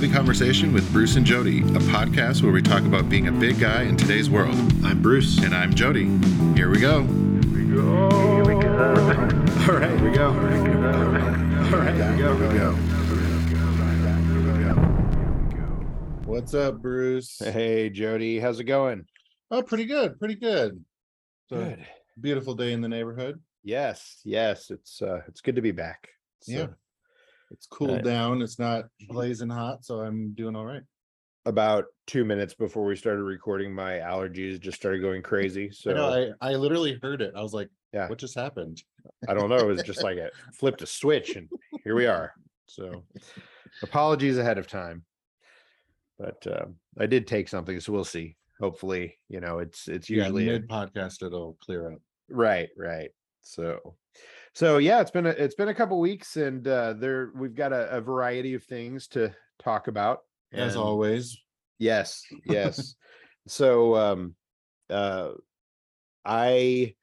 This Conversation with Bruce and Jody, a podcast where we talk about being a big guy in today's world. I'm Bruce. And I'm Jody. Here we go. All right, here we go. All right, here we go. Here we go. Here we go. What's up, Bruce? Hey, Jody, how's it going? Oh, pretty good. Pretty good. It's a Good. beautiful day in the neighborhood. Yes, yes, it's uh, it's good to be back. It's, Yeah. uh, It's cooled Right. down. It's not blazing hot, so I'm doing all right. about two minutes before we started recording, my allergies just started going crazy. So I know. I, I literally heard it. I was like, Yeah. what just happened? I don't know. It was just like it flipped a switch, and here we are. So, apologies ahead of time, but um, I did take something, so we'll see. Hopefully, you know, it's it's usually a- mid podcast it'll clear up. right, right. So, so yeah, it's been a, it's been a couple weeks, and uh, there we've got a, a variety of things to talk about. As and- always. Yes, yes. so um uh I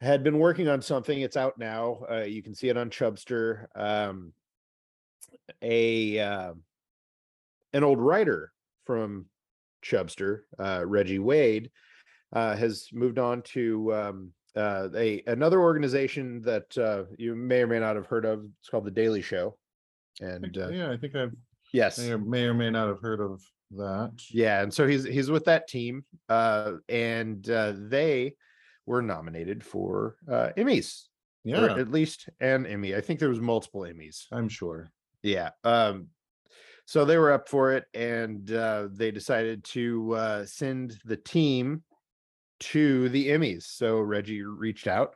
had been working on something. It's out now. Uh you can see it on Chubster. Um a uh, an old writer from Chubster, uh Reggie Wade, uh has moved on to um uh a another organization that uh you may or may not have heard of. It's called The Daily Show. And uh, yeah, I think I've yes. may or, may or may not have heard of that. Yeah, and so he's he's with that team, uh, and uh, they were nominated for uh, Emmys, or Yeah, at least an Emmy. I think there was multiple Emmys. I'm sure. Yeah, um, so they were up for it, and uh, they decided to uh, send the team to the Emmys. So Reggie reached out.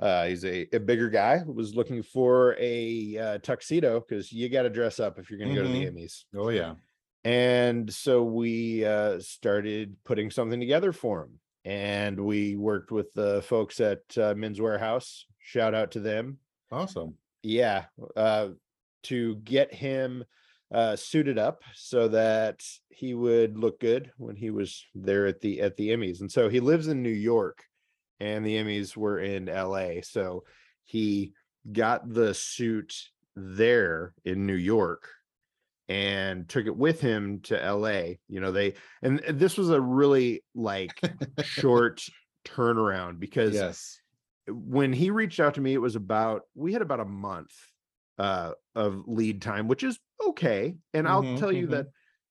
Uh, he's a, a bigger guy, was looking for a uh, tuxedo because you got to dress up if you're going to go to the Emmys Oh yeah. and so we uh, started putting something together for him and we worked with the folks at uh, men's wearhouse shout out to them Awesome. yeah uh, to get him uh, suited up so that he would look good when he was there at the at the emmys and so he lives in new york and the emmys were in la so he got the suit there in new york and took it with him to LA. You know, they and this was a really like short turnaround because Yes. when he reached out to me, it was about we had about a month uh of lead time, which is okay. And I'll Mhm, tell you mhm. that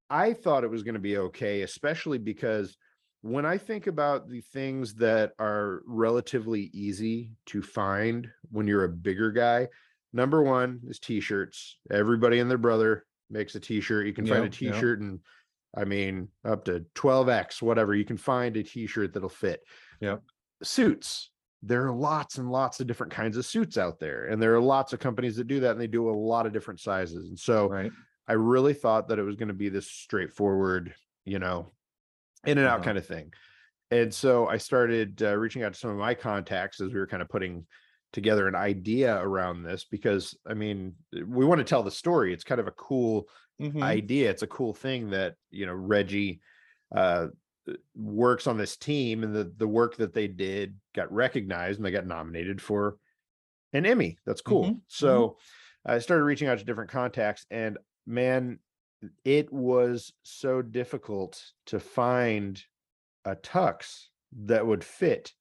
I thought it was going to be okay, especially because when I think about the things that are relatively easy to find when you're a bigger guy, number one is t-shirts. Everybody and their brother makes a t-shirt. You can find a Yep, yep. t-shirt and I mean up to 12x, whatever. You can find a t-shirt that'll fit. Yep. Suits. There are lots and lots of different kinds of suits out there. And there are lots of companies that do that and they do a lot of different sizes. And so Right. I really thought that it was going to be this straightforward, you know, in and out Uh-huh. kind of thing. And so I started uh, reaching out to some of my contacts as we were kind of putting together an idea around this because I mean, we want to tell the story. It's kind of a cool Mhm. idea. It's a cool thing that, you know, Reggie uh works on this team and the the work that they did got recognized and they got nominated for an Emmy. That's cool. Mhm, So I started reaching out to different contacts and man, it was so difficult to find a tux that would fit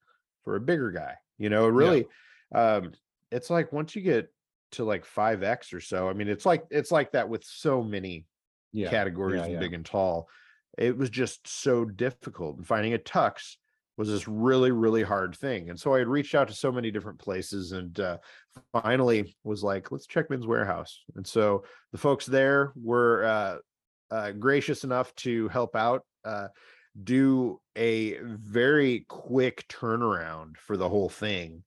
for a bigger guy. You know, really um it's like once you get to like 5x or so, I mean it's like it's like that with so many yeah. categories yeah, yeah. big and tall. It was just so difficult. And finding a tux was this really, really hard thing. And so I had reached out to so many different places and uh, finally was like, let's check Men's Wearhouse. And so the folks there were uh, uh, gracious enough to help out, uh, do a very quick turnaround for the whole thing.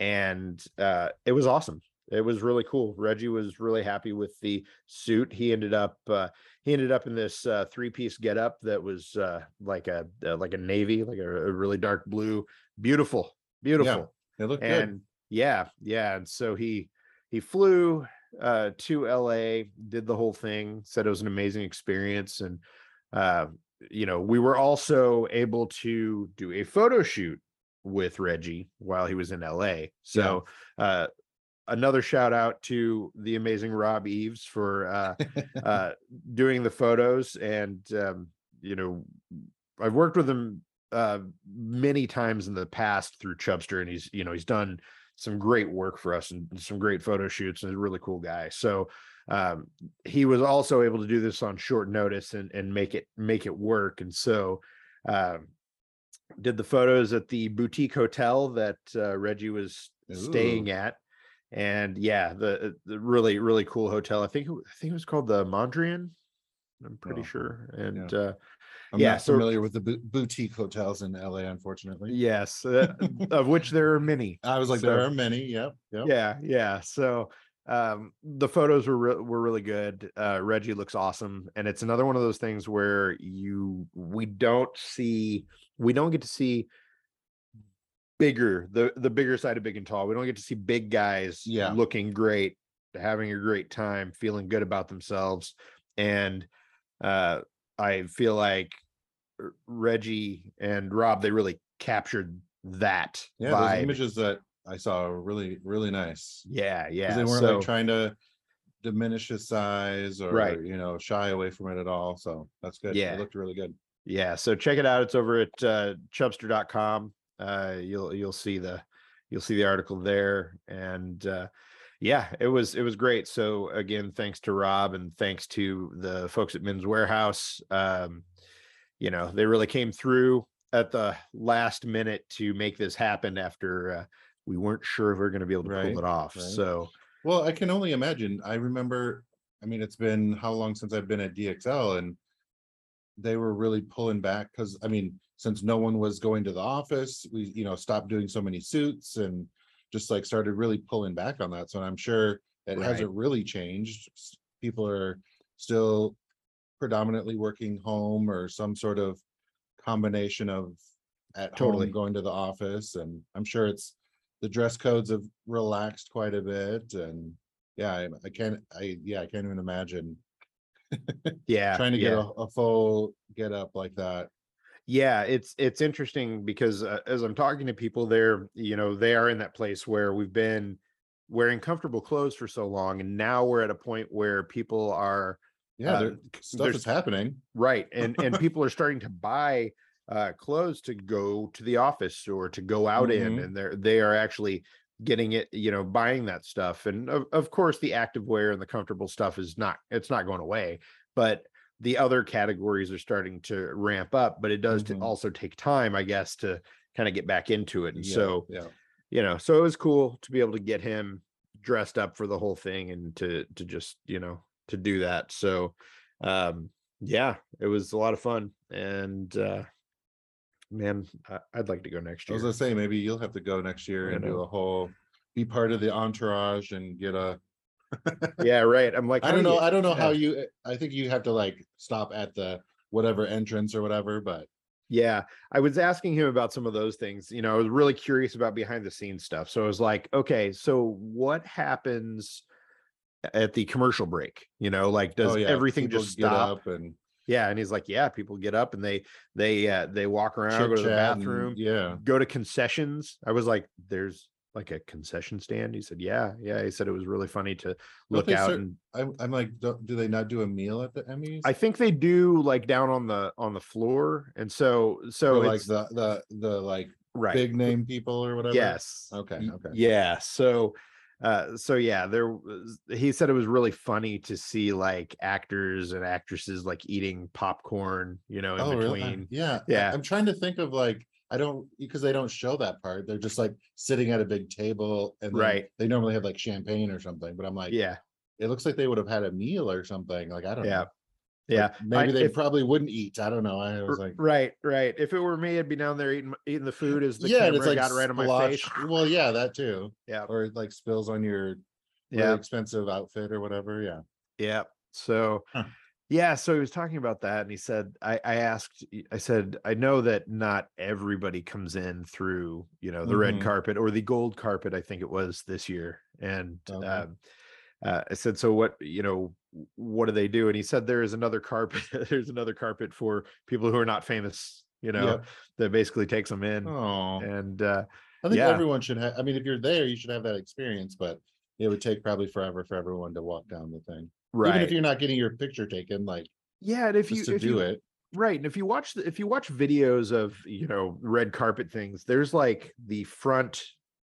And uh, it was awesome. It was really cool. Reggie was really happy with the suit. He ended up uh, he ended up in this uh, three piece getup that was uh, like a uh, like a navy, like a, a really dark blue, beautiful, beautiful. It looked good. and yeah, yeah. And so he he flew uh, to LA, did the whole thing, said it was an amazing experience, and uh, you know we were also able to do a photo shoot with Reggie while he was in LA. So uh, another shout out to the amazing Rob Eves for uh, uh, doing the photos. And, um, you know, I've worked with him uh, many times in the past through Chubster, and he's, you know, he's done some great work for us and some great photo shoots and a really cool guy. So, um, he was also able to do this on short notice and, and make it make it work. And so, um, did the photos at the boutique hotel that uh, Reggie was staying at, and yeah, the the really really cool hotel. I think it, I think it was called the Mondrian. I'm pretty Oh, sure. And yeah. uh, I'm Yeah, not so- familiar with the bo- boutique hotels in LA, unfortunately. yes, uh, of which there are many. I was like, So- there are many. Yep. Yep. Yeah, yeah. So um the photos were re- were really good. Uh Reggie looks awesome and it's another one of those things where you we don't see we don't get to see bigger the the bigger side of big and tall. We don't get to see big guys Yeah. looking great, having a great time, feeling good about themselves and uh I feel like Reggie and Rob they really captured that Yeah. vibe. Those images that I saw are really, really nice. Yeah, yeah. They weren't so, like trying to diminish his size or, Right. you know, shy away from it at all. So that's good. Yeah. It looked really good. yeah so check it out it's over at uh chubster.com uh you'll you'll see the you'll see the article there and uh yeah it was it was great so again thanks to rob and thanks to the folks at men's wearhouse um you know they really came through at the last minute to make this happen after uh we weren't sure if we are going to be able to Right, pull it off right. so Well, I can only imagine. I remember, I mean, it's been how long since I've been at DXL and they were really pulling back because, I mean, since no one was going to the office, we, you know, stopped doing so many suits and just like started really pulling back on that. So I'm sure it Right. hasn't really changed. People are still predominantly working home or some sort of combination of at Totally. home going to the office. And I'm sure it's the dress codes have relaxed quite a bit and yeah, I, I can't, I, yeah, I can't even imagine yeah trying to yeah. get a, a full get up like that. Yeah it's it's interesting because uh, as i'm talking to people they're you know they are in that place where we've been wearing comfortable clothes for so long and now we're at a point where people are Yeah, Uh, there, stuff is happening. right and and people are starting to buy uh clothes to go to the office or to go out in Mhm. and they're they are actually getting it you know buying that stuff and of, of course the active wear and the comfortable stuff is not it's not going away but the other categories are starting to ramp up but it does t- Mhm. also take time i guess to kind of get back into it and Yeah, so yeah, you know so it was cool to be able to get him dressed up for the whole thing and to to just you know to do that so um yeah it was a lot of fun and uh man I, i'd like to go next I was year. gonna say, maybe you'll have to go next year and do a whole, be part of the entourage and get a, yeah right i'm like I don't do know, you- I don't know how you, I think you have to like stop at the whatever entrance or whatever, but Yeah, I was asking him about some of those things. You know, I was really curious about behind the scenes stuff. So I was like, okay, so what happens at the commercial break? You know, like does oh yeah, everything people just stop? And Yeah, and he's like, yeah, people get up and they they uh they walk around, go to the chit-chat and- bathroom, Yeah, go to concessions. I was like, there's like a concession stand. He said, yeah, yeah. He said it was really funny to look out cer- and I'm, I'm like, do they not do a meal at the Emmys? I think they do like down on the on the floor. And so so like the, the, the like right. big name people or whatever? Yes. Okay, okay. Yeah. So uh so yeah, there was he said it was really funny to see like actors and actresses like eating popcorn, you know, in Oh, really? between. Yeah. Yeah. I'm trying to think of like, I don't, because they don't show that part. They're just like sitting at a big table and then Right. they normally have like champagne or something, but I'm like, Yeah. it looks like they would have had a meal or something. Like, I don't Yeah. know. Yeah. Like, Maybe I- they if- probably wouldn't eat. I don't know. I was like, right, right. If it were me, I'd be down there eating eating the food as the yeah, and camera it's like got right on my face. splotched- Well, yeah, that too. Yeah. Or it like spills on your really Yeah. expensive outfit or whatever. Yeah. Yeah. So Huh. Yeah, so he was talking about that and he said, I, I asked, I said, I know that not everybody comes in through, you know, the red Mhm. carpet or the gold carpet, I think it was this year. And Okay. um uh, I said, so what, you know, what do they do? And he said, there is another carpet. There's another carpet for people who are not famous, you know, Yep. that basically takes them in. Oh, And uh, I think yeah. everyone should have, I mean, if you're there, you should have that experience, but it would take probably forever for everyone to walk down the thing. Right Even if you're not getting your picture taken, like yeah and if you if do you, it. Right. And if you watch the, if you watch videos of, you know, red carpet things, there's like the front,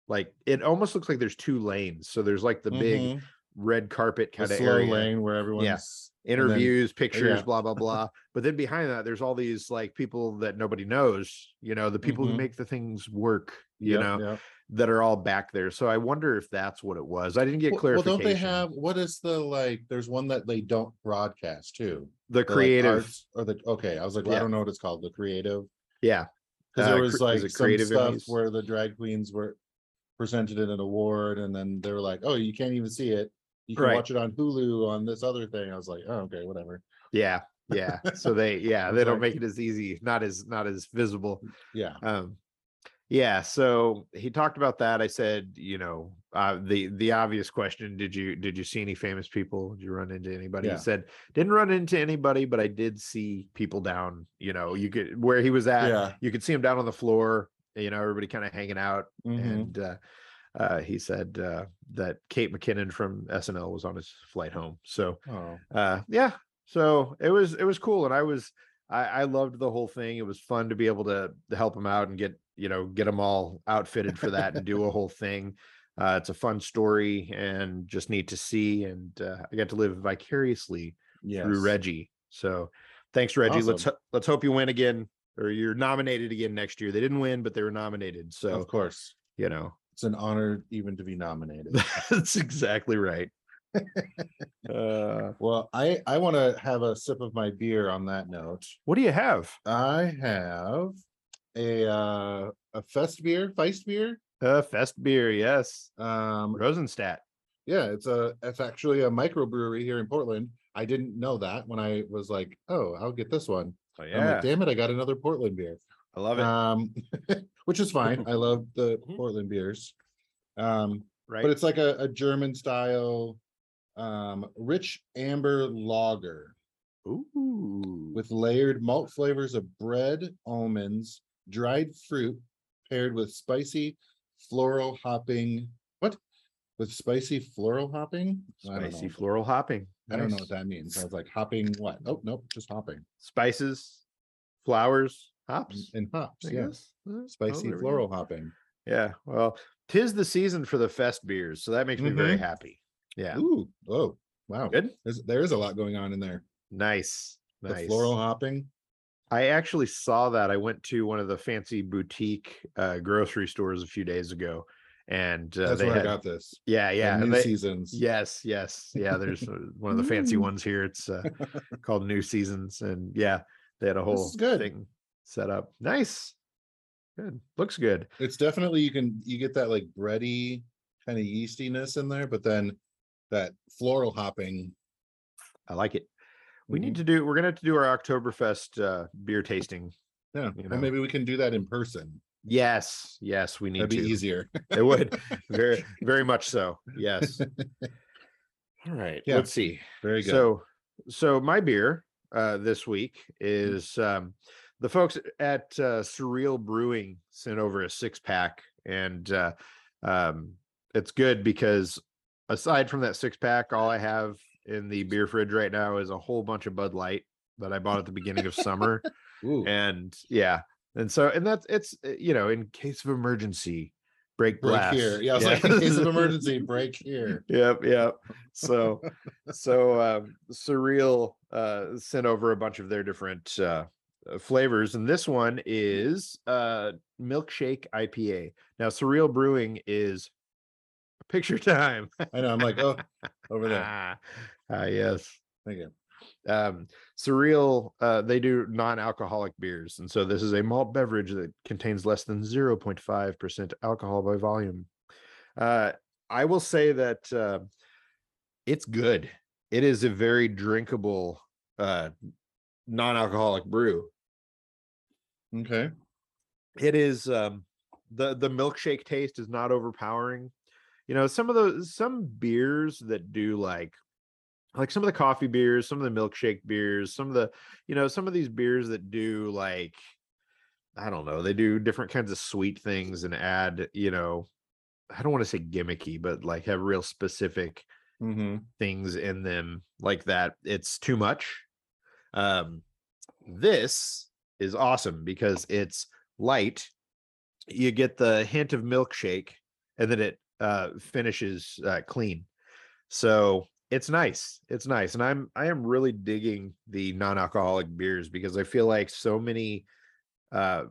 like it almost looks like there's two lanes. So there's like the big Mhm. red carpet kind of area. lane where everyone's and then- Interviews, pictures, yeah. blah, blah, blah. But then behind that, there's all these like people that nobody knows, you know, the people who Mhm. make the things work, you Yep, know, yep. That are all back there. So I wonder if that's what it was. I didn't get Well, well, don't they have what is the like? There's one that they don't broadcast too. the the, like, creative? arts or the okay. I was like, well, I don't know what it's called. The creative yeah. because Uh, there was like is some Creative stuff Emmys? where the drag queens were presented in an award, and then they were like, "Oh, you can't even see it. You can Right. watch it on Hulu on this other thing." I was like, "Oh, okay, whatever." Yeah. Yeah. So they, yeah, they don't make it as easy, not as, not as visible. Yeah, um yeah so he talked about that i said you know uh the the obvious question did you did you see any famous people did you run into anybody Yeah. he said didn't run into anybody but i did see people down you know you could where he was at yeah. you could see him down on the floor you know everybody kind of hanging out mhm. and uh uh he said uh that kate mckinnon from snl was on his flight home so Oh, uh yeah so it was it was cool and i was i i loved the whole thing it was fun to be able to, to help him out and get you know get them all outfitted for that and do a whole thing. Uh it's a fun story and just neat to see and uh, i got to live vicariously yes. through reggie. So thanks reggie. Let's let's hope you win again or you're nominated again next year. They didn't win but they were nominated. So Of course, you know. It's an honor even to be nominated. that's exactly right. Uh well, I I want to have a sip of my beer on that note. what do you have? I have a uh a fest beer, feist beer. uh fest beer yes Um rosenstadt yeah, it's a it's actually a microbrewery here in Portland. I didn't know that when I was like, oh, I'll get this one. oh I'm yeah like, damn it, I got another Portland beer. i love it Um which is fine. I love the Mhm. Portland beers. Um, right but it's like a, a German style um rich amber lager Ooh. with layered malt flavors of bread, almonds, dried fruit paired with spicy floral hopping. What? With spicy floral hopping? I don't spicy know. floral hopping. I don't know Nice. what that means. I was like hopping what? Oh, nope, just hopping. Spices, flowers, hops. And hops, I yeah. guess. Uh, oh, Spicy there we go. floral hopping. Yeah. Well, tis the season for the fest beers, so that makes me very Mhm. happy. Yeah. Ooh, oh, wow. Good. There's there is a lot going on in there. Nice. The Nice. floral hopping. I actually saw that. I went to one of the fancy boutique uh, grocery stores a few days ago, and uh, That's they where had, I got this. yeah, The yeah, New they- seasons. Yes, yes, yeah. There's uh, one of the fancy ones here. It's uh, called New Seasons, and yeah, they had a whole good. thing set up. Nice, good, looks good. It's definitely you can you get that like bready kind of yeastiness in there, but then that floral hopping. I like it. We need to do. We're gonna have to do our Oktoberfest uh, beer tasting. Yeah, you know. maybe we can do that in person. Yes, yes, we need That'd be easier. It would very, very much so. Yes. All right. Yeah. Let's see. Very good. So, so my beer uh, this week is um, the folks at uh, Surreal Brewing sent over a six pack, and uh, um, it's good because aside from that six pack, all I have in the beer fridge right now is a whole bunch of Bud Light that I bought at the beginning of summer, Ooh, and yeah, and so and that's it's uh, you know in case of emergency, break break here. Yeah, was like, in case of emergency, break here. yep yep. So so um surreal uh sent over a bunch of their different uh uh, flavors and this one is uh milkshake ipa now surreal brewing is picture time I know. I'm like, oh, over there. ah ah, yes Thank you. um surreal uh they do non-alcoholic beers and so this is a malt beverage that contains less than 0.5 percent alcohol by volume uh i will say that uh it's good it is a very drinkable uh non-alcoholic brew Okay. it is um the the milkshake taste is not overpowering you know some of those some beers that do like like some of the coffee beers some of the milkshake beers some of the you know some of these beers that do like i don't know they do different kinds of sweet things and add you know I don't want to say gimmicky, but like have real specific Mm-hmm. things in them like that. It's too much. Um, this is awesome because it's light. You get the hint of milkshake, and then it uh, finishes uh, clean. So it's nice. It's nice, and I'm I am really digging the non-alcoholic beers because I feel like so many uh,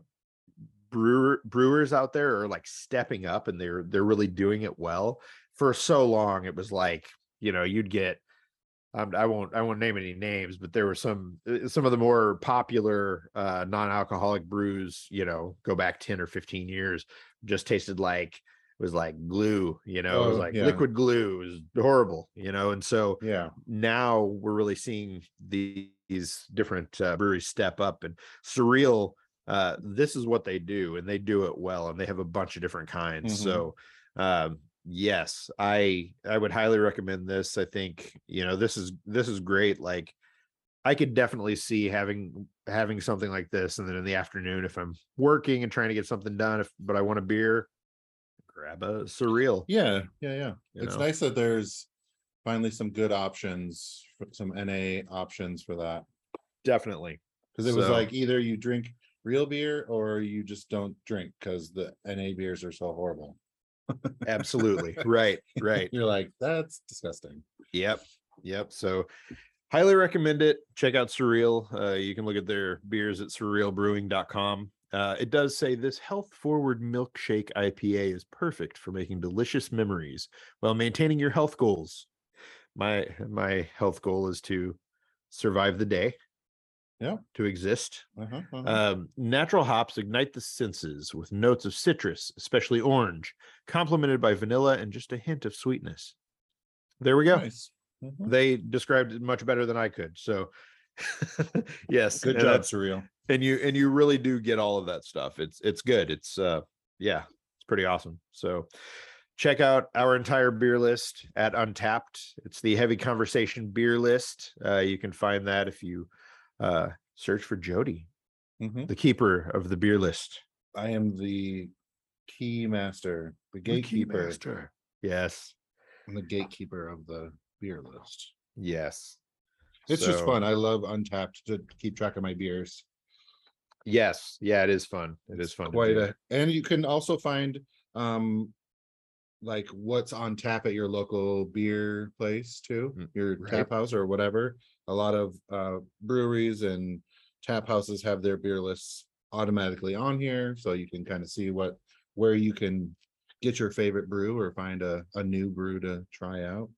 brewer brewers out there are like stepping up, and they're they're really doing it well. For so long, it was like you know you'd get um, I won't I won't name any names, but there were some uh, some of the more popular uh, non-alcoholic brews. You know, go back ten or fifteen years, just tasted like was like glue. You know, it was Oh, like yeah. liquid glue. It was horrible. You know, and so Yeah. now we're really seeing these different uh, breweries step up and surreal uh this is what they do and they do it well and they have a bunch of different kinds Mhm. so um yes i i would highly recommend this i think you know this is this is great like i could definitely see having having something like this and then in the afternoon if i'm working and trying to get something done if but i want a beer grab a surreal Yeah. Yeah. Yeah. You it's know? nice that there's finally some good options, for some NA options for that. definitely Because it was like either you drink real beer or you just don't drink because the NA beers are so horrible. absolutely right right You're like, that's disgusting. Yep. Yep. So highly recommend it. Check out Surreal. Uh, you can look at their beers at surrealbrewing.com. Uh, it does say this health forward milkshake IPA is perfect for making delicious memories while maintaining your health goals. My my health goal is to survive the day. Yeah. To exist. Uh-huh, uh-huh. Um, natural hops ignite the senses with notes of citrus, especially orange, complemented by vanilla and just a hint of sweetness. There we go Nice. Mhm. they described it much better than I could. So yes, Good job, Surreal. And you and you really do get all of that stuff. It's it's good. It's uh yeah, it's pretty awesome. So check out our entire beer list at Untappd. It's the Heavy Conversation beer list. Uh, you can find that if you uh search for Jody, Mhm. the keeper of the beer list. I am the key master, the The gatekeeper, yes i'm the gatekeeper of the beer list. Yes. It's just fun. I love Untappd to keep track of my beers. Yes. Yeah, it is fun. It is fun. Quite a, and you can also find um like what's on tap at your local beer place too, Mm, your right. tap house or whatever. A lot of uh breweries and tap houses have their beer lists automatically on here, so you can kind of see what where you can get your favorite brew or find a, a new brew to try out.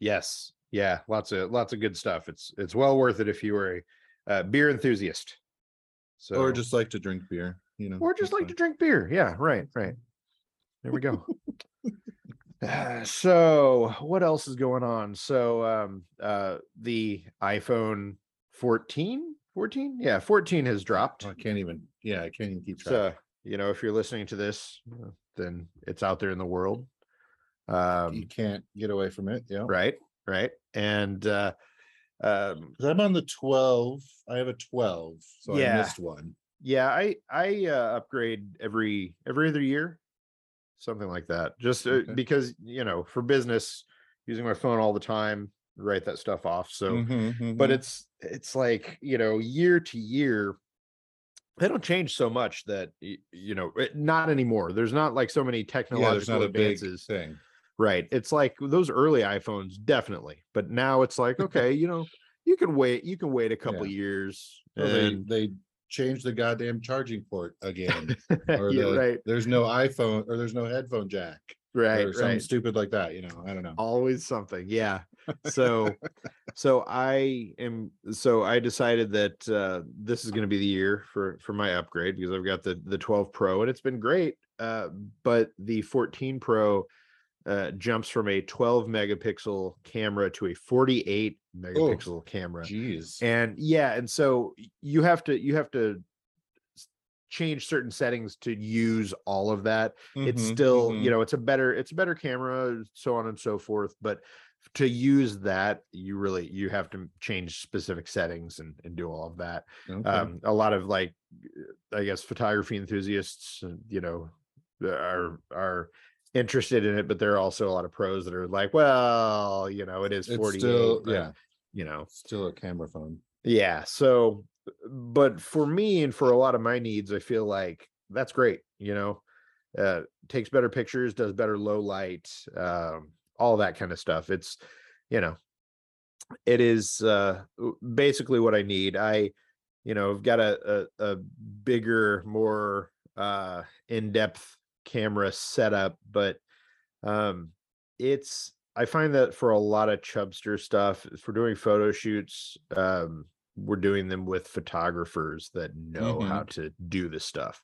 Yes. Yeah. Lots of lots of good stuff. It's it's well worth it if you are a uh, beer enthusiast. So Or just like to drink beer, you know. or just like to drink beer. Yeah. Right. Right. There we go. Uh, so what else is going on? So um uh the iPhone 14 14 yeah 14 has dropped Oh, I can't even, yeah, I can't even keep track. so you know if you're listening to this uh, then it's out there in the world um you can't get away from it, yeah. right right and uh um I'm on the 12. I have a 12, so Yeah. I missed one. yeah i i uh, upgrade every every other year something like that just uh, Okay. because you know for business using my phone all the time write that stuff off so Mhm, but mhm. it's it's like you know year to year they don't change so much that you know it, not anymore there's not like so many yeah, technological big advances thing. Right it's like those early iphones definitely but now it's like okay you know you can wait you can wait a couple Yeah. years Well, they and they changed the goddamn charging port again. Or yeah, the, right there's no iPhone or there's no headphone jack. right or something right stupid like that, you know. I don't know. always something yeah so so i am so i decided that uh this is going to be the year for for my upgrade because i've got the the 12 pro and it's been great uh but the 14 pro uh jumps from a 12 megapixel camera to a 48 megapixel camera Jeez. and yeah and so you have to you have to change certain settings to use all of that it's Mhm, still mhm. you know it's a better it's a better camera so on and so forth but to use that you really you have to change specific settings and, and do all of that Okay. um a lot of like i guess photography enthusiasts uh, you know uh, are are interested in it, but there are also a lot of pros that are like, well, you know, it is It's 48. still, but, yeah, You know, still a camera phone. yeah. So, but for me and for a lot of my needs, I feel like that's great. You know, uh, takes better pictures, does better low light, um, all that kind of stuff. It's, you know, it is uh, basically what I need. I, you know, I've got a a, a bigger, more uh, in depth camera setup, but um, it's I find that for a lot of chubster stuff, if we're doing photo shoots, um, we're doing them with photographers that know how to do this stuff.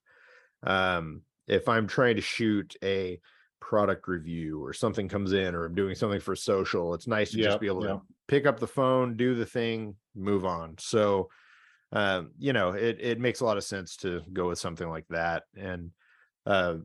Um, if I'm trying to shoot a product review or something comes in or I'm doing something for social, it's nice to just be able yep. to pick up the phone, do the thing, move on. So um, you know, it it makes a lot of sense to go with something like that. And uh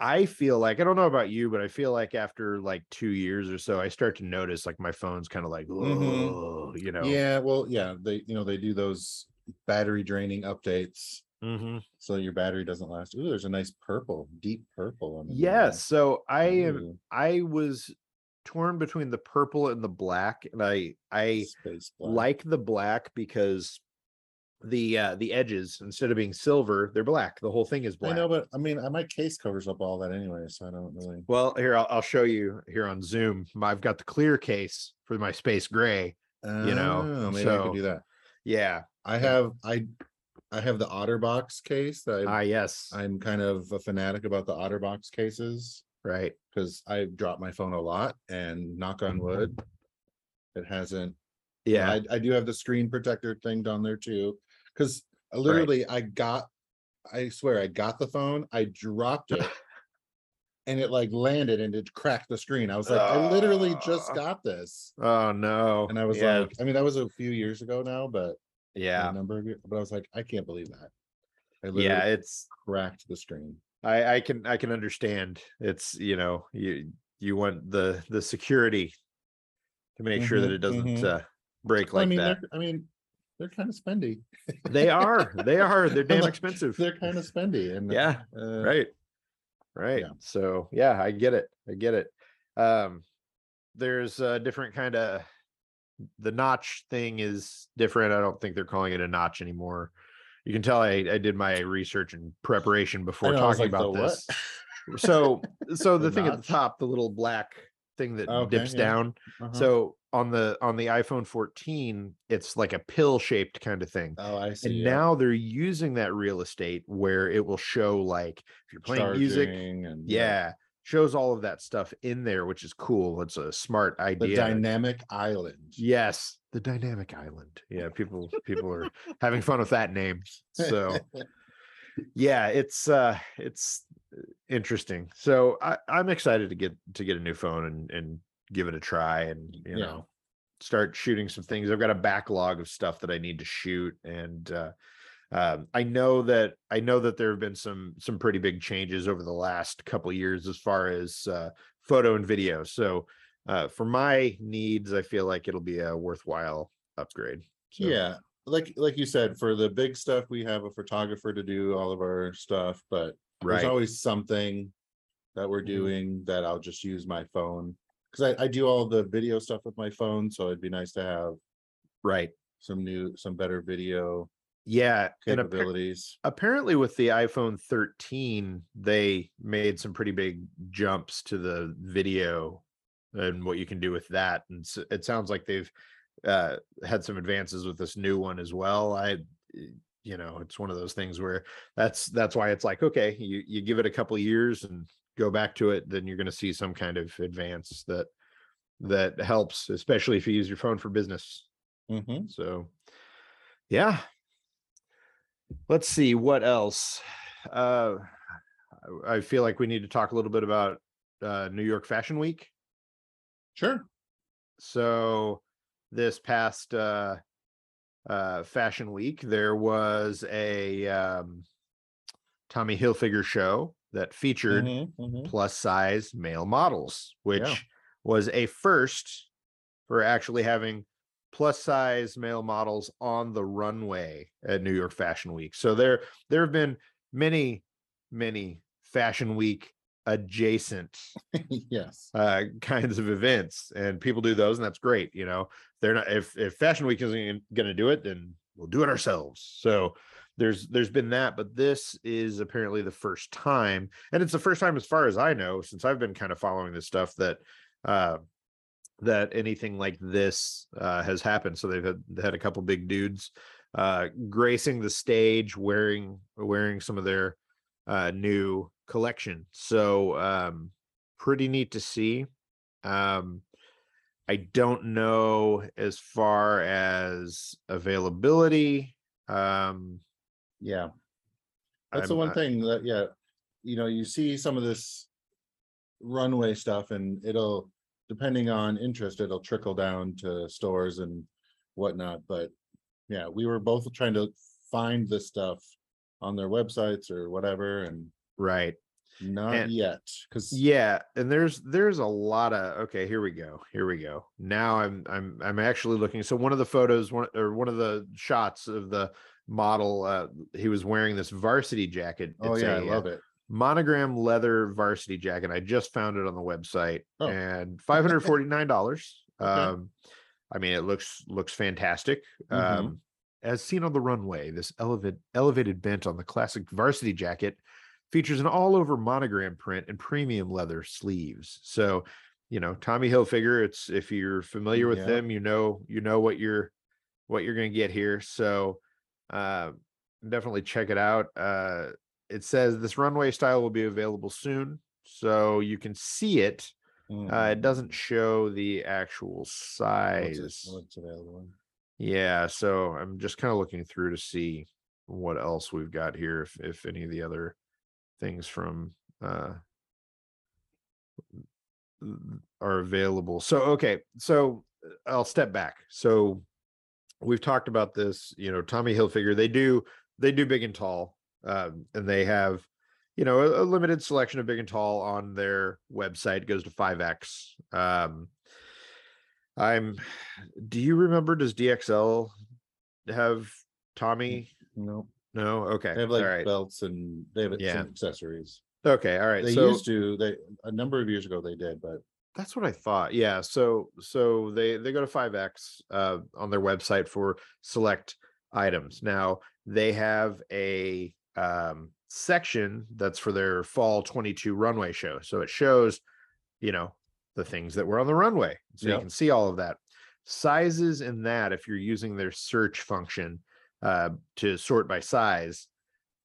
I feel like I don't know about you, but I feel like after like two years or so, I start to notice like my phone's kind of like, Mhm. You know. Yeah, well, yeah, they, you know, they do those battery draining updates. Mhm. So your battery doesn't last. Ooh, there's a nice purple, deep purple. on the. Yes. So I am Ooh, I was torn between the purple and the black, and I I like the black because the uh the edges instead of being silver, they're black. The whole thing is black I know, but I mean, uh, my case covers up all that anyway, so I don't really. Well, here I'll, I'll show you here on Zoom. I've got the clear case for my space gray. you know, Oh, maybe I could do that. Yeah. I have I I have the OtterBox case that Ah, I, yes. I'm kind of a fanatic about the OtterBox cases right. because I drop my phone a lot and knock on wood, it hasn't. Yeah. I, I do have the screen protector thing down there too, because literally I got, I swear I got the phone, I dropped it. And it like landed and it cracked the screen. I was like, I literally just Ah. got this. Oh no. And I was yeah. like, I mean, that was a few years ago now, but a yeah. number of years, but I was like, I can't believe that. I Yeah. It's cracked the screen. I I can I can understand. It's you know you you want the the security to make sure that Mhm, it doesn't mhm. uh, break Well, like I mean, that. they're, I mean, they're kind of spendy. They are. They are. They're damn Like, expensive. They're kind of spendy and Yeah. uh, right right yeah. so yeah i get it i get it um there's a different kind of the notch thing is different i don't think they're calling it a notch anymore you can tell i, I did my research and preparation before know, talking like, about what?" this so so the, The thing at the top the little black thing that Okay, dips yeah. down Uh-huh. so on the on the iphone 14 it's like a pill shaped kind of thing oh, I see. and yeah. now they're using that real estate where it will show like if you're playing music and yeah shows all of that stuff in there which is cool it's a smart idea. the dynamic island. yes the dynamic island yeah people people are having fun with that name so yeah it's uh it's interesting so i i'm excited to get to get a new phone and and give it a try and you Yeah. know start shooting some things i've got a backlog of stuff that i need to shoot and uh um, I know that I know that there have been some some pretty big changes over the last couple years as far as uh, photo and video. So uh, for my needs, I feel like it'll be a worthwhile upgrade. So, yeah, like like you said, for the big stuff, we have a photographer to do all of our stuff, but right. there's always something that we're Mhm. doing that I'll just use my phone because I, I do all the video stuff with my phone, so it'd be nice to have right. some new, some better video Yeah. And appar- capabilities. apparently with the iPhone 13, they made some pretty big jumps to the video and what you can do with that. And s it sounds like they've uh, had some advances with this new one as well. I, eh, you know, it's one of those things where that's that's why it's like okay, you you give it a couple years and go back to it, then you're going to see some kind of advance that that helps, especially if you use your phone for business. Mhm. So, yeah. Let's see what else. Uh, I I feel like we need to talk a little bit about uh, New York Fashion Week. Sure. So, this past uh, uh, Fashion Week, there was a um, Tommy Hilfiger show that featured Mhm, mhm. plus size male models, which Yeah. was a first for actually having plus size male models on the runway at New York Fashion Week. So there there have been many many Fashion Week adjacent yes. uh kinds of events and people do those and that's great you know? They're not if if fashion week isn't going to do it then we'll do it ourselves. So there's there's been that but this is apparently the first time and it's the first time as far as i know since i've been kind of following this stuff that uh that anything like this uh has happened. So they've had they had a couple big dudes uh gracing the stage wearing wearing some of their uh new collection so um pretty neat to see um i don't know as far as availability um Yeah. That's the I'm- one I- thing that, yeah, you know, you see some of this runway stuff and it'll, depending on interest, it'll trickle down to stores and whatnot, but yeah, we were both trying to find this stuff on their websites or whatever and right not And- yet, because yeah and there's there's a lot of okay here we go here we go now i'm i'm i'm actually looking so one of the photos one or one of the shots of the model uh he was wearing this varsity jacket oh It's yeah, I a, uh, love it. monogram leather varsity jacket i just found it on the website Oh. and $549 Okay. um i mean it looks looks fantastic Mhm. um as seen on the runway this elevated elevated bent on the classic varsity jacket features an all-over monogram print and premium leather sleeves so you know tommy hilfiger it's if you're familiar with Yeah. them you know you know what you're what you're going to get here so uh definitely check it out uh it says this runway style will be available soon so you can see it uh Mhm. it doesn't show the actual What's it- size What's available? Yeah, so I'm just kind of looking through to see what else we've got here, if if any of the other things from uh are available. So okay, so uh, I'll step back. So we've talked about this, you know, Tommy Hilfiger, they do they do big and tall, um, and they have you know a, a limited selection of big and tall on their website goes to 5x um i'm do you remember does dxl have tommy? No, no? Okay. They have like all right. belts and they have Yeah. some accessories. okay. All right. They so used to, they, a number of years ago they did, but that's what i thought. Yeah. So so they they go to 5x uh on their website for select items. Now they have a um section that's for their fall 22 runway show. So it shows you know the things that were on the runway. So you can see all of that. Sizes in that if you're using their search function uh to sort by size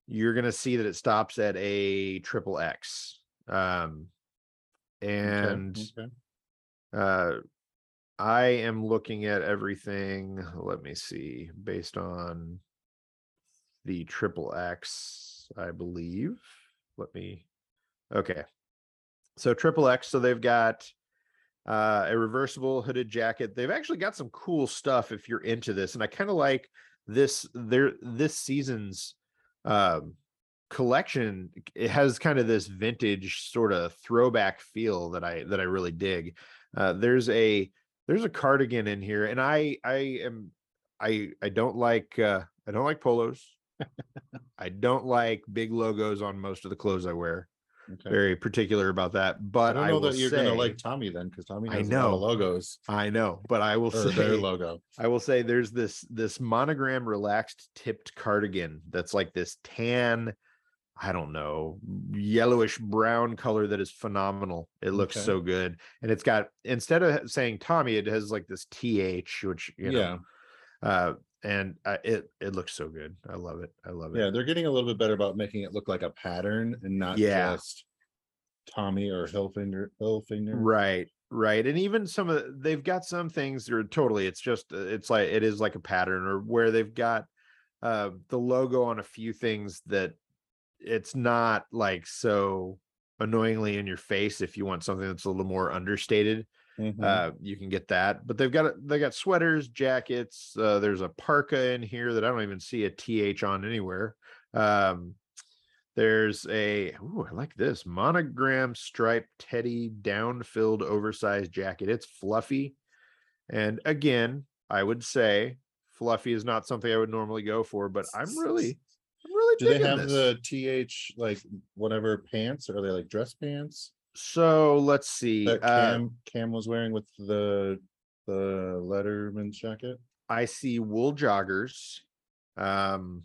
you're going to see that it stops at a triple x um okay, and okay. uh i am looking at everything let me see based on the triple x i believe. Let me okay. So triple x so they've got uh a reversible hooded jacket. They've actually got some cool stuff if you're into this and i kind of like this their this season's um collection it has kind of this vintage sort of throwback feel that i that i really dig. Uh there's a there's a cardigan in here and i i am i i don't like uh i don't like polos. I don't like big logos on most of the clothes i wear Okay. very particular about that I but don't i, know that you're say, gonna like Tommy then, because Tommy I has a lot know. of logos i know but i will say their logo. I will say there's this this monogram relaxed tipped cardigan that's like this tan, I don't know, yellowish brown color that is phenomenal. It looks Okay. so good. And it's got instead of saying Tommy, it has like this TH, which you know, Yeah, uh and uh, it it looks so good. I love it. I love it. yeah, they're getting a little bit better about making it look like a pattern and not Yeah. just Tommy or Hilfinger, Hilfinger. Right, right. And even some of the, they've got some things that are totally it's just uh, it's like it is like a pattern or where they've got uh the logo on a few things that it's not like so annoyingly in your face if you want something that's a little more understated Mhm. uh you can get that but they've got they got sweaters jackets uh there's a parka in here that i don't even see a th on anywhere um there's a ooh, i like this monogram striped teddy down filled oversized jacket it's fluffy and again i would say fluffy is not something i would normally go for but i'm really i'm really Do they have this. the TH like whatever pants? Or are they like dress pants? So let's see. That uh, Cam Cam was wearing with the the Letterman's jacket. I see wool joggers. Um,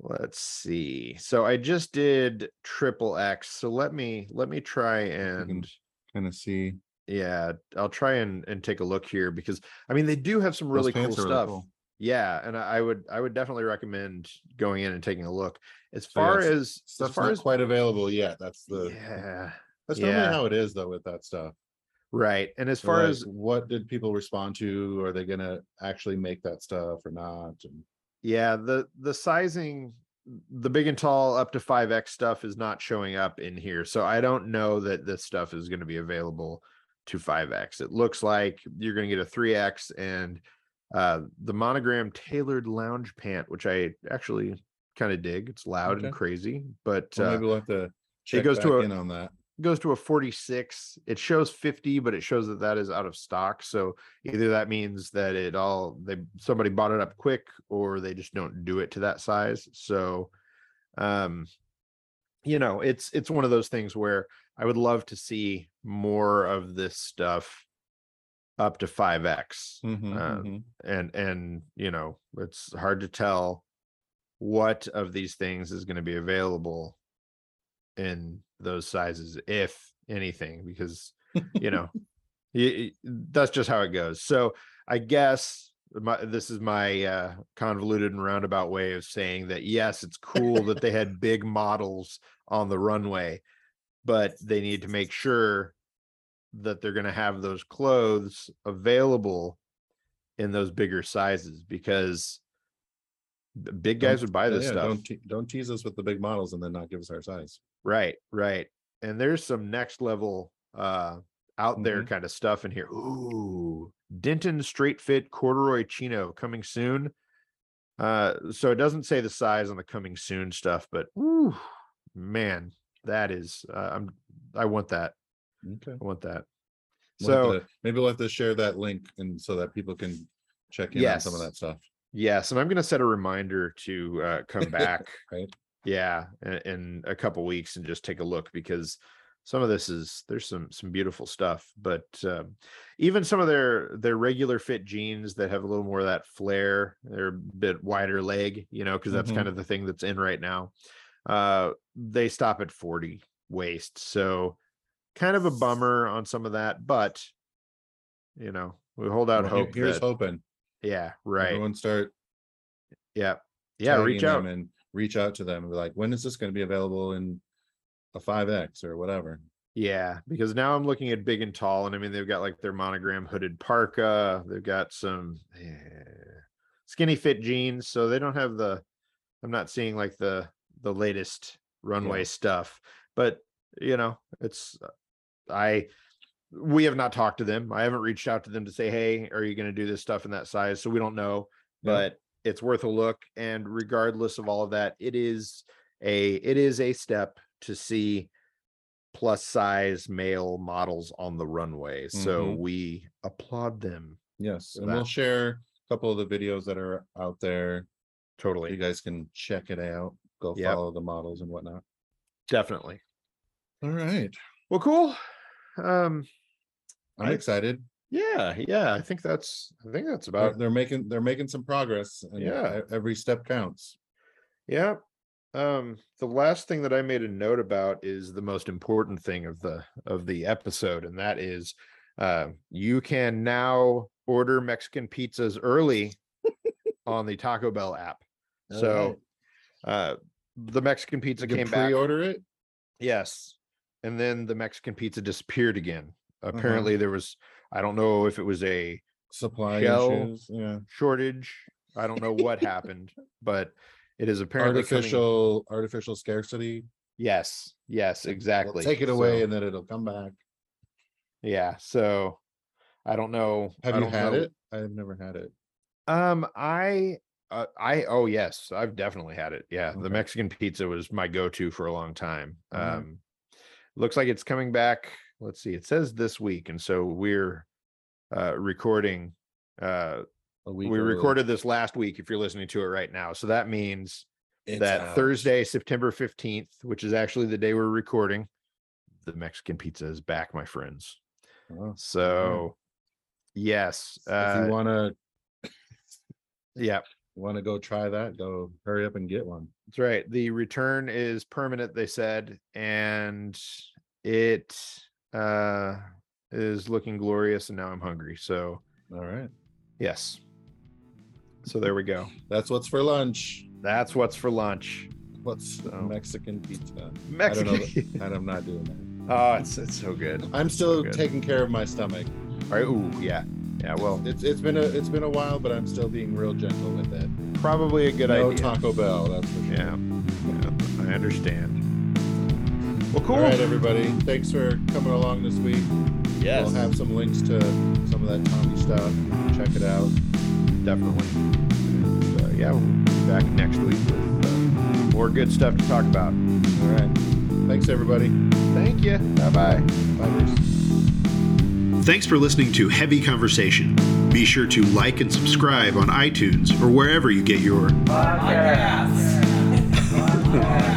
let's see. So I just did triple X. So let me let me try and Kind of see yeah, I'll try and and take a look here because I mean they do have some those really cool pants are really stuff. cool. Yeah, and I would I would definitely recommend going in and taking a look. As oh, yeah, far as as far not as quite available yet. That's the yeah, that's normally yeah. how it is though with that stuff. right. And as far like, as what did people respond to? Are they gonna actually make that stuff or not? And Yeah, the the sizing, the big and tall up to 5x stuff is not showing up in here. So I don't know that this stuff is going to be available to 5x. It looks like you're going to get a 3x and uh the monogram tailored lounge pant, which I actually kind of dig. It's loud and crazy, but well, uh, maybe we'll have to check goes back to a- in on that. goes to a 46 it shows 50 but it shows that that is out of stock so either that means that it all they somebody bought it up quick or they just don't do it to that size so um you know it's it's one of those things where i would love to see more of this stuff up to 5x Mhm, uh, mhm. and and you know it's hard to tell what of these things is going to be available in those sizes if anything because you know that's just how it goes so i guess my, this is my uh, convoluted and roundabout way of saying that yes it's cool that they had big models on the runway but they need to make sure that they're going to have those clothes available in those bigger sizes because big guys Don't- would buy this yeah, stuff Don't te- don't tease us with the big models and then not give us our size. Right, right. And there's some next level uh out there Mhm. kind of stuff in here. Ooh, Denton straight fit corduroy chino coming soon. Uh so it doesn't say the size on the coming soon stuff, but ooh, man, that is uh, I'm I want that. Okay. I want that. We'll have So to- maybe we'll have to share that link and so that people can check in on some of Yes. that stuff. yes, and I'm gonna set a reminder to uh come back Right. yeah in, in a couple weeks and just take a look because some of this is there's some some beautiful stuff but um, even some of their their regular fit jeans that have a little more of that flare they're a bit wider leg you know because that's Mhm. kind of the thing that's in right now uh they stop at 40 waist so kind of a bummer on some of that but you know we hold out Well, hope Here's that- hoping. yeah right Everyone start yeah yeah reach out and reach out to them and be like, when is this going to be available in a five X or whatever? Yeah, because now I'm looking at big and tall, and I mean they've got like their monogram hooded parka. They've got some eh, skinny fit jeans, so they don't have the. I'm not seeing like the the latest runway stuff, but you know it's. uh, I we have not talked to them. I haven't reached out to them to say, hey, are you going to do this stuff in that size? So we don't know, Yeah. but it's worth a look. And regardless of all of that, it is a it is a step to see plus size male models on the runway. So Mhm. we applaud them Yes, So and we'll share a couple of the videos that are out there. Totally. You guys can check it out. Go Yep. follow the models and whatnot. Definitely. All right, Well, cool. Um I'm I- excited. yeah, yeah, I think that's I think that's They're, about they're making they're making some progress. And Yeah. e- every step counts. Yeah. Um, the last thing that I made a note about is the most important thing of the of the episode, and that is uh, you can now order Mexican pizzas early on the Taco Bell app. So uh the Mexican pizza you can came back. pre-order it. Yes. And then the Mexican pizza disappeared again. Uh-huh. Apparently there was I don't know if it was a Supply Shell issues. Yeah, shortage. I don't know what happened, but it is apparently coming- artificial artificial scarcity. Yes, yes, We'll exactly. Take it away So, and then it'll come back. yeah, so I don't know. Have you don't had know. it? I've never had it. Um, I, uh, I, oh yes, I've definitely had it. Yeah, the Okay. Mexican pizza was my go-to for a long time. Alright. Um, looks like it's coming back. Let's see. It says this week, and so we're uh recording. Uh, A week. we recorded this last week. If you're listening to it right now, so that means It's that out. Thursday, September 15th, which is actually the day we're recording, the Mexican pizza is back, my friends. Oh, So, yes. if Uh, you wanna, yeah, wanna go try that, go hurry up and get one. that's right. The return is permanent, they said, and it uh is looking glorious. And now I'm hungry. So, All right. yes. So, there we go. That's what's for lunch. That's what's for lunch. What's So- Mexican pizza? Mexican. And I'm not doing that. oh, it's, it's so good. I'm still good. taking care of my stomach. All right. Ooh, yeah. Yeah. Well, It's it's been a it's been a while, but I'm still being real gentle with it. probably a good no idea. Taco Bell, that's for sure. Yeah. yeah. I understand. Well, cool. All right, everybody. Thanks for coming along this week. Yes. We'll have some links to some of that Tommy stuff. Check it out. definitely. And, uh, yeah, we'll be back next week with uh, more good stuff to talk about. All right. Thanks, everybody. Thank you. Bye bye. Bye, Bruce. Thanks for listening to Heavy Conversation. Be sure to like and subscribe on iTunes or wherever you get your Podcast.